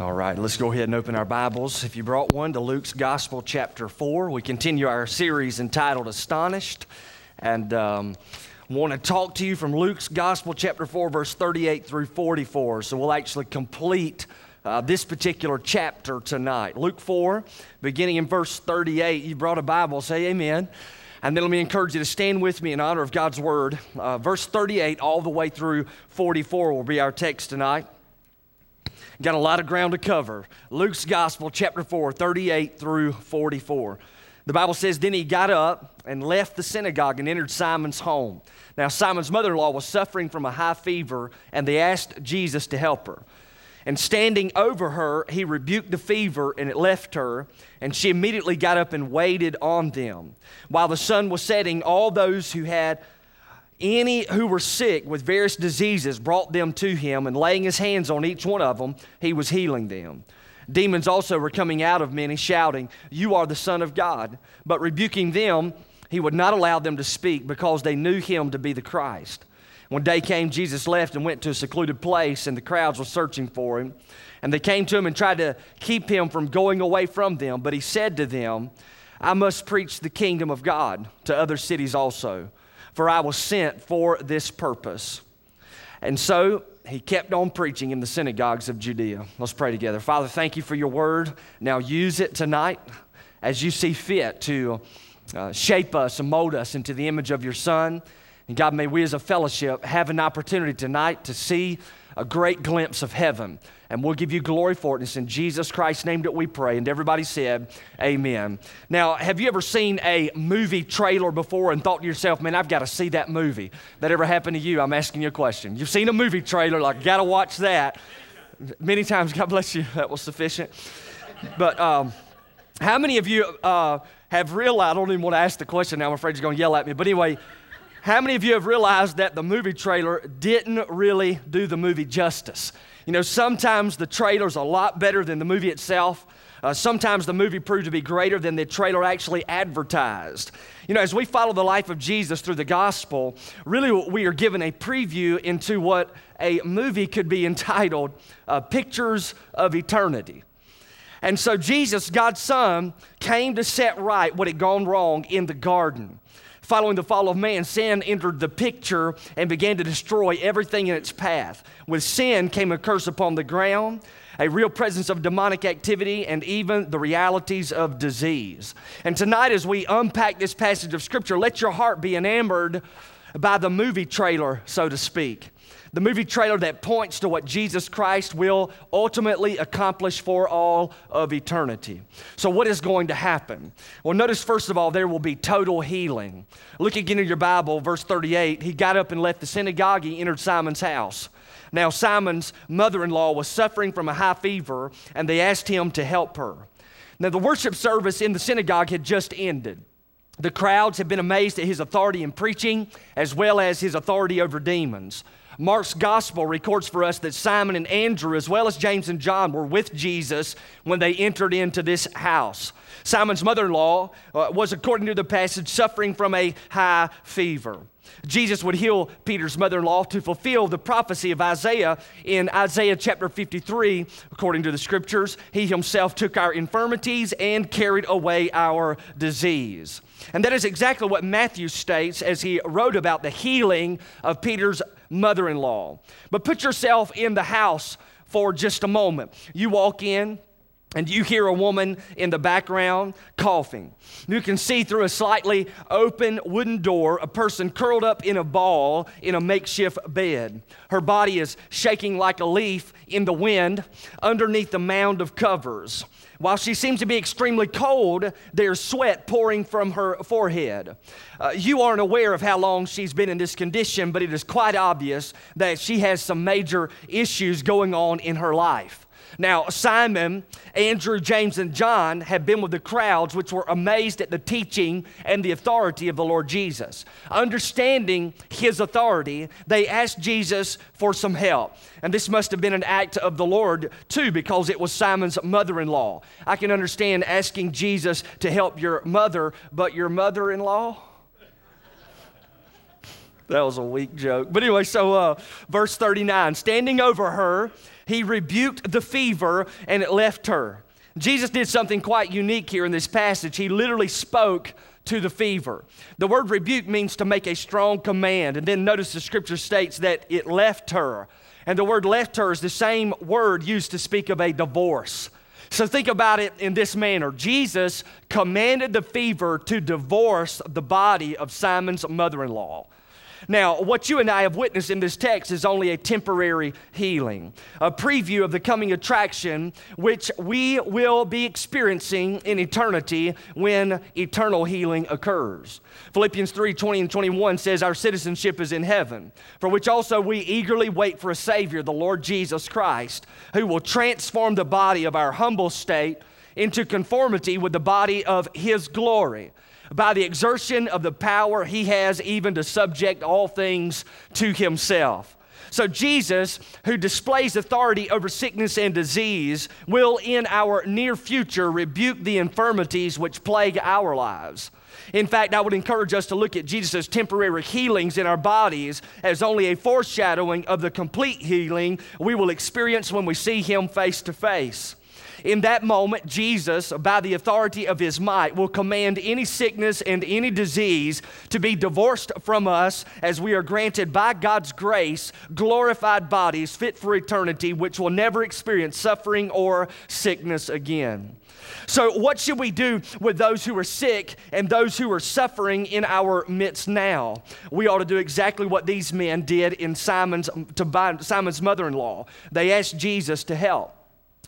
All right, let's go ahead and open our Bibles. If you brought one to Luke's Gospel, chapter 4, we continue our series entitled Astonished. And um, want to talk to you from Luke's Gospel, chapter 4, verse 38 through 44. So we'll actually complete uh, this particular chapter tonight. Luke 4, beginning in verse 38. You brought a Bible, say amen. And then let me encourage you to stand with me in honor of God's word. Uh, verse 38 all the way through 44 will be our text tonight. Got a lot of ground to cover. Luke's Gospel, chapter 4, 38 through 44. The Bible says, Then he got up and left the synagogue and entered Simon's home. Now, Simon's mother in law was suffering from a high fever, and they asked Jesus to help her. And standing over her, he rebuked the fever, and it left her. And she immediately got up and waited on them. While the sun was setting, all those who had any who were sick with various diseases brought them to him, and laying his hands on each one of them, he was healing them. Demons also were coming out of many, shouting, You are the Son of God. But rebuking them, he would not allow them to speak because they knew him to be the Christ. When day came, Jesus left and went to a secluded place, and the crowds were searching for him. And they came to him and tried to keep him from going away from them. But he said to them, I must preach the kingdom of God to other cities also for I was sent for this purpose. And so he kept on preaching in the synagogues of Judea. Let's pray together. Father, thank you for your word. Now use it tonight as you see fit to uh, shape us and mold us into the image of your Son. And God, may we as a fellowship have an opportunity tonight to see a great glimpse of heaven. And we'll give you glory for it. And it's in Jesus Christ's name that we pray. And everybody said, Amen. Now, have you ever seen a movie trailer before and thought to yourself, man, I've got to see that movie? That ever happened to you? I'm asking you a question. You've seen a movie trailer, like, got to watch that. Many times, God bless you, that was sufficient. But um, how many of you uh, have realized, I don't even want to ask the question now, I'm afraid you're going to yell at me. But anyway, how many of you have realized that the movie trailer didn't really do the movie justice? You know, sometimes the trailer's a lot better than the movie itself. Uh, sometimes the movie proved to be greater than the trailer actually advertised. You know, as we follow the life of Jesus through the gospel, really we are given a preview into what a movie could be entitled uh, Pictures of Eternity. And so Jesus, God's Son, came to set right what had gone wrong in the garden. Following the fall of man, sin entered the picture and began to destroy everything in its path. With sin came a curse upon the ground, a real presence of demonic activity, and even the realities of disease. And tonight, as we unpack this passage of Scripture, let your heart be enamored by the movie trailer, so to speak the movie trailer that points to what Jesus Christ will ultimately accomplish for all of eternity. So, what is going to happen? Well, notice first of all, there will be total healing. Look again in your Bible, verse 38. He got up and left the synagogue, he entered Simon's house. Now, Simon's mother in law was suffering from a high fever, and they asked him to help her. Now, the worship service in the synagogue had just ended. The crowds had been amazed at his authority in preaching as well as his authority over demons. Mark's gospel records for us that Simon and Andrew, as well as James and John, were with Jesus when they entered into this house. Simon's mother in law uh, was, according to the passage, suffering from a high fever. Jesus would heal Peter's mother in law to fulfill the prophecy of Isaiah in Isaiah chapter 53. According to the scriptures, he himself took our infirmities and carried away our disease. And that is exactly what Matthew states as he wrote about the healing of Peter's mother in law. But put yourself in the house for just a moment. You walk in, and you hear a woman in the background coughing. You can see through a slightly open wooden door a person curled up in a ball in a makeshift bed. Her body is shaking like a leaf in the wind underneath the mound of covers. While she seems to be extremely cold, there's sweat pouring from her forehead. Uh, you aren't aware of how long she's been in this condition, but it is quite obvious that she has some major issues going on in her life. Now, Simon, Andrew, James, and John had been with the crowds, which were amazed at the teaching and the authority of the Lord Jesus. Understanding his authority, they asked Jesus for some help. And this must have been an act of the Lord, too, because it was Simon's mother in law. I can understand asking Jesus to help your mother, but your mother in law? that was a weak joke. But anyway, so uh, verse 39 standing over her, he rebuked the fever and it left her. Jesus did something quite unique here in this passage. He literally spoke to the fever. The word rebuke means to make a strong command. And then notice the scripture states that it left her. And the word left her is the same word used to speak of a divorce. So think about it in this manner Jesus commanded the fever to divorce the body of Simon's mother in law. Now, what you and I have witnessed in this text is only a temporary healing, a preview of the coming attraction which we will be experiencing in eternity when eternal healing occurs. Philippians 3 20 and 21 says, Our citizenship is in heaven, for which also we eagerly wait for a Savior, the Lord Jesus Christ, who will transform the body of our humble state into conformity with the body of His glory by the exertion of the power he has even to subject all things to himself. So, Jesus, who displays authority over sickness and disease, will in our near future rebuke the infirmities which plague our lives. In fact, I would encourage us to look at Jesus' temporary healings in our bodies as only a foreshadowing of the complete healing we will experience when we see Him face to face. In that moment, Jesus, by the authority of his might, will command any sickness and any disease to be divorced from us as we are granted by God's grace glorified bodies fit for eternity, which will never experience suffering or sickness again. So, what should we do with those who are sick and those who are suffering in our midst now? We ought to do exactly what these men did in Simon's, to Simon's mother in law. They asked Jesus to help.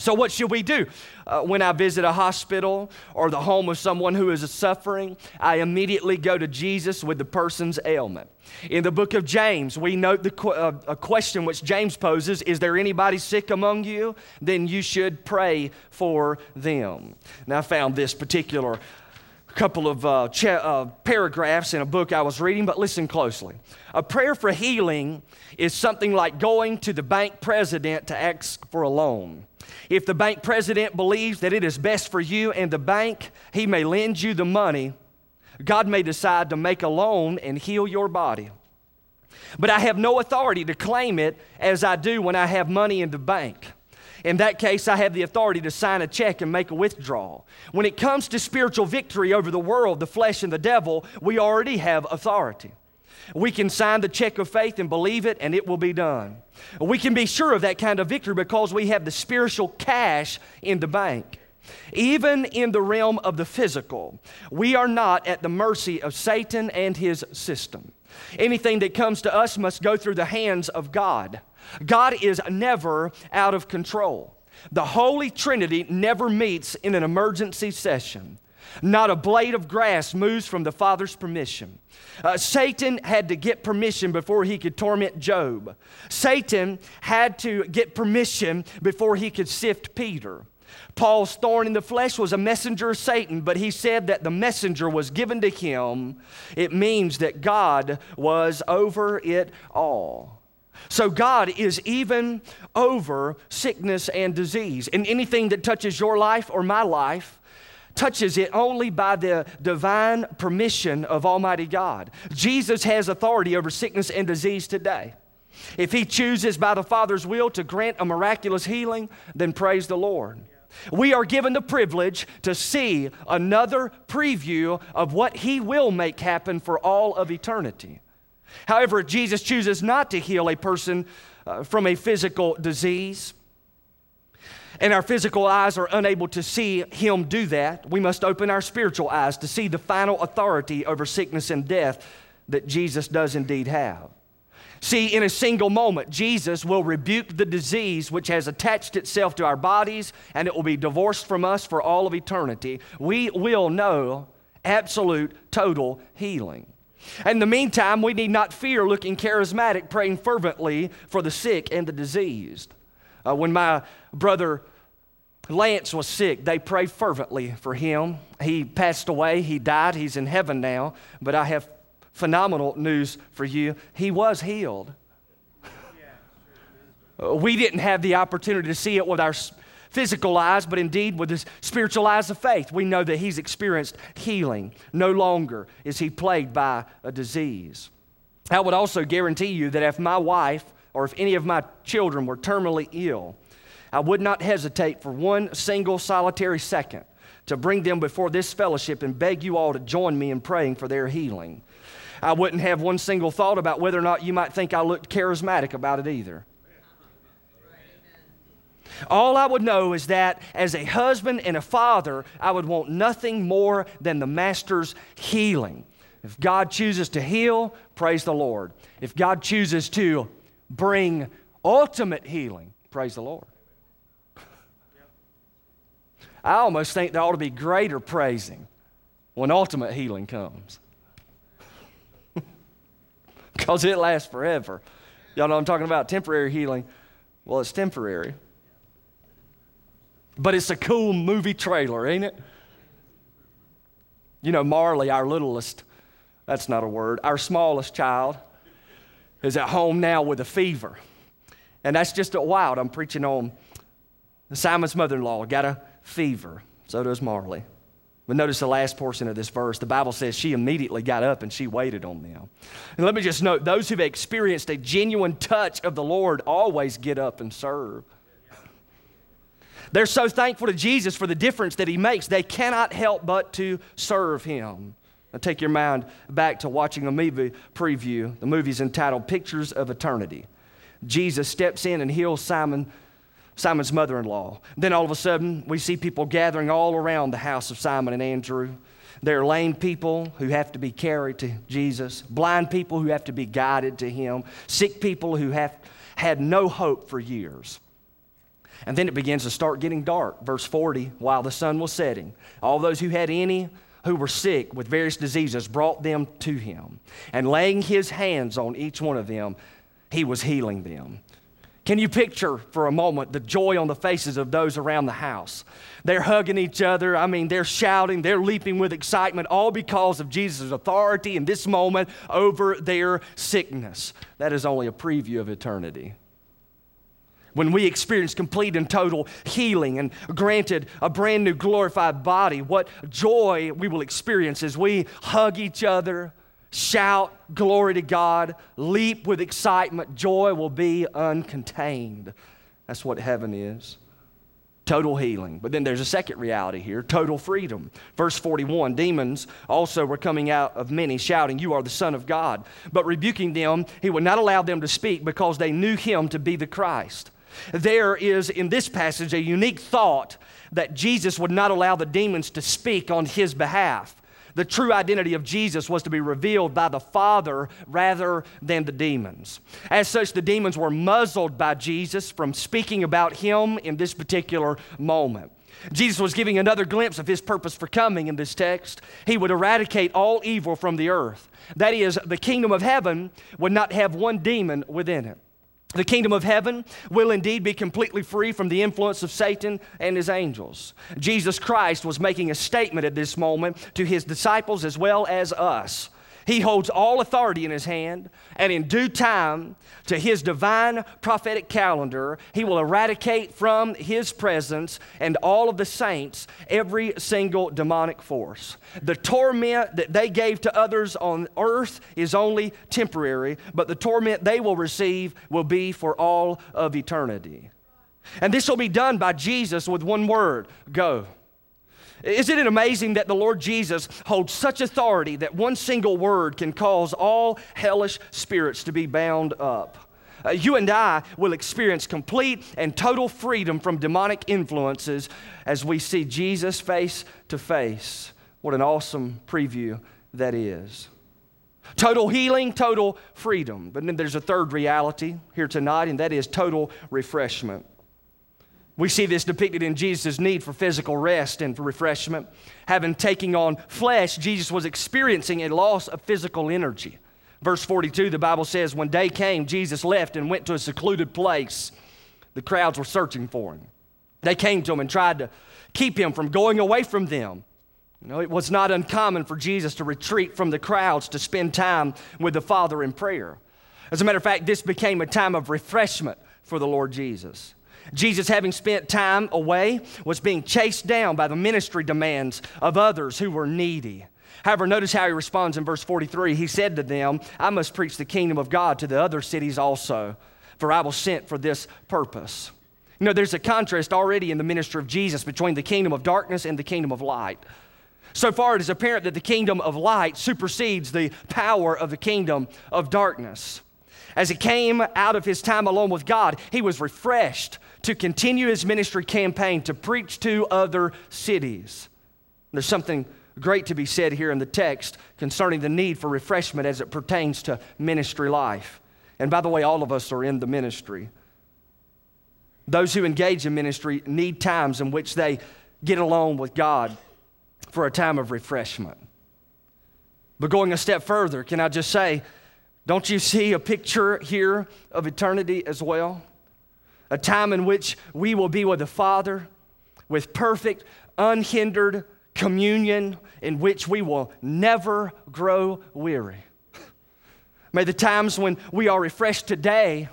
So, what should we do? Uh, when I visit a hospital or the home of someone who is suffering, I immediately go to Jesus with the person's ailment. In the book of James, we note the, uh, a question which James poses Is there anybody sick among you? Then you should pray for them. Now, I found this particular couple of uh, cha- uh, paragraphs in a book I was reading, but listen closely. A prayer for healing is something like going to the bank president to ask for a loan. If the bank president believes that it is best for you and the bank, he may lend you the money. God may decide to make a loan and heal your body. But I have no authority to claim it as I do when I have money in the bank. In that case, I have the authority to sign a check and make a withdrawal. When it comes to spiritual victory over the world, the flesh, and the devil, we already have authority. We can sign the check of faith and believe it, and it will be done. We can be sure of that kind of victory because we have the spiritual cash in the bank. Even in the realm of the physical, we are not at the mercy of Satan and his system. Anything that comes to us must go through the hands of God. God is never out of control. The Holy Trinity never meets in an emergency session. Not a blade of grass moves from the Father's permission. Uh, Satan had to get permission before he could torment Job. Satan had to get permission before he could sift Peter. Paul's thorn in the flesh was a messenger of Satan, but he said that the messenger was given to him. It means that God was over it all. So God is even over sickness and disease. And anything that touches your life or my life, touches it only by the divine permission of Almighty God. Jesus has authority over sickness and disease today. If he chooses by the Father's will to grant a miraculous healing, then praise the Lord. We are given the privilege to see another preview of what he will make happen for all of eternity. However, Jesus chooses not to heal a person uh, from a physical disease and our physical eyes are unable to see Him do that, we must open our spiritual eyes to see the final authority over sickness and death that Jesus does indeed have. See, in a single moment, Jesus will rebuke the disease which has attached itself to our bodies and it will be divorced from us for all of eternity. We will know absolute, total healing. In the meantime, we need not fear looking charismatic, praying fervently for the sick and the diseased. Uh, when my brother Lance was sick, they prayed fervently for him. He passed away, he died, he's in heaven now. But I have phenomenal news for you. He was healed. Uh, we didn't have the opportunity to see it with our physical eyes, but indeed with his spiritual eyes of faith, we know that he's experienced healing. No longer is he plagued by a disease. I would also guarantee you that if my wife or if any of my children were terminally ill, I would not hesitate for one single solitary second to bring them before this fellowship and beg you all to join me in praying for their healing. I wouldn't have one single thought about whether or not you might think I looked charismatic about it either. All I would know is that as a husband and a father, I would want nothing more than the Master's healing. If God chooses to heal, praise the Lord. If God chooses to bring ultimate healing, praise the Lord. I almost think there ought to be greater praising when ultimate healing comes. Because it lasts forever. Y'all know I'm talking about temporary healing. Well, it's temporary. But it's a cool movie trailer, ain't it? You know, Marley, our littlest, that's not a word, our smallest child, is at home now with a fever. And that's just a wild. I'm preaching on Simon's mother in law got a fever. So does Marley. But notice the last portion of this verse. The Bible says she immediately got up and she waited on them. And let me just note those who've experienced a genuine touch of the Lord always get up and serve. They're so thankful to Jesus for the difference that he makes, they cannot help but to serve him. Now take your mind back to watching a movie preview. The movie's entitled Pictures of Eternity. Jesus steps in and heals Simon, Simon's mother in law. Then all of a sudden, we see people gathering all around the house of Simon and Andrew. There are lame people who have to be carried to Jesus, blind people who have to be guided to Him, sick people who have had no hope for years. And then it begins to start getting dark. Verse 40, while the sun was setting, all those who had any who were sick with various diseases brought them to him. And laying his hands on each one of them, he was healing them. Can you picture for a moment the joy on the faces of those around the house? They're hugging each other. I mean, they're shouting, they're leaping with excitement, all because of Jesus' authority in this moment over their sickness. That is only a preview of eternity when we experience complete and total healing and granted a brand new glorified body, what joy we will experience as we hug each other, shout glory to God, leap with excitement. Joy will be uncontained. That's what heaven is. Total healing. But then there's a second reality here total freedom. Verse 41 Demons also were coming out of many, shouting, You are the Son of God. But rebuking them, he would not allow them to speak because they knew him to be the Christ. There is in this passage a unique thought that Jesus would not allow the demons to speak on his behalf. The true identity of Jesus was to be revealed by the Father rather than the demons. As such, the demons were muzzled by Jesus from speaking about him in this particular moment. Jesus was giving another glimpse of his purpose for coming in this text. He would eradicate all evil from the earth. That is, the kingdom of heaven would not have one demon within it. The kingdom of heaven will indeed be completely free from the influence of Satan and his angels. Jesus Christ was making a statement at this moment to his disciples as well as us. He holds all authority in his hand, and in due time, to his divine prophetic calendar, he will eradicate from his presence and all of the saints every single demonic force. The torment that they gave to others on earth is only temporary, but the torment they will receive will be for all of eternity. And this will be done by Jesus with one word go. Isn't it amazing that the Lord Jesus holds such authority that one single word can cause all hellish spirits to be bound up? Uh, you and I will experience complete and total freedom from demonic influences as we see Jesus face to face. What an awesome preview that is. Total healing, total freedom. But then there's a third reality here tonight, and that is total refreshment. We see this depicted in Jesus' need for physical rest and for refreshment. Having taken on flesh, Jesus was experiencing a loss of physical energy. Verse 42, the Bible says, When day came, Jesus left and went to a secluded place. The crowds were searching for him. They came to him and tried to keep him from going away from them. You know, it was not uncommon for Jesus to retreat from the crowds to spend time with the Father in prayer. As a matter of fact, this became a time of refreshment for the Lord Jesus. Jesus, having spent time away, was being chased down by the ministry demands of others who were needy. However, notice how he responds in verse 43. He said to them, I must preach the kingdom of God to the other cities also, for I was sent for this purpose. You know, there's a contrast already in the ministry of Jesus between the kingdom of darkness and the kingdom of light. So far, it is apparent that the kingdom of light supersedes the power of the kingdom of darkness. As he came out of his time alone with God, he was refreshed to continue his ministry campaign to preach to other cities. There's something great to be said here in the text concerning the need for refreshment as it pertains to ministry life. And by the way, all of us are in the ministry. Those who engage in ministry need times in which they get alone with God for a time of refreshment. But going a step further, can I just say, don't you see a picture here of eternity as well? A time in which we will be with the Father with perfect, unhindered communion in which we will never grow weary. May the times when we are refreshed today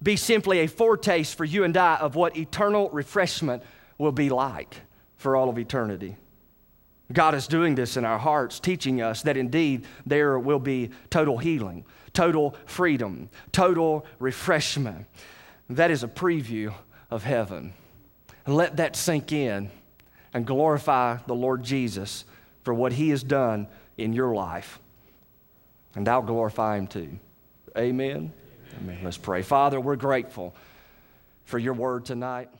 be simply a foretaste for you and I of what eternal refreshment will be like for all of eternity. God is doing this in our hearts, teaching us that indeed there will be total healing, total freedom, total refreshment. That is a preview of heaven. let that sink in and glorify the Lord Jesus for what he has done in your life. And I'll glorify him too. Amen. Amen. Let's pray. Father, we're grateful for your word tonight.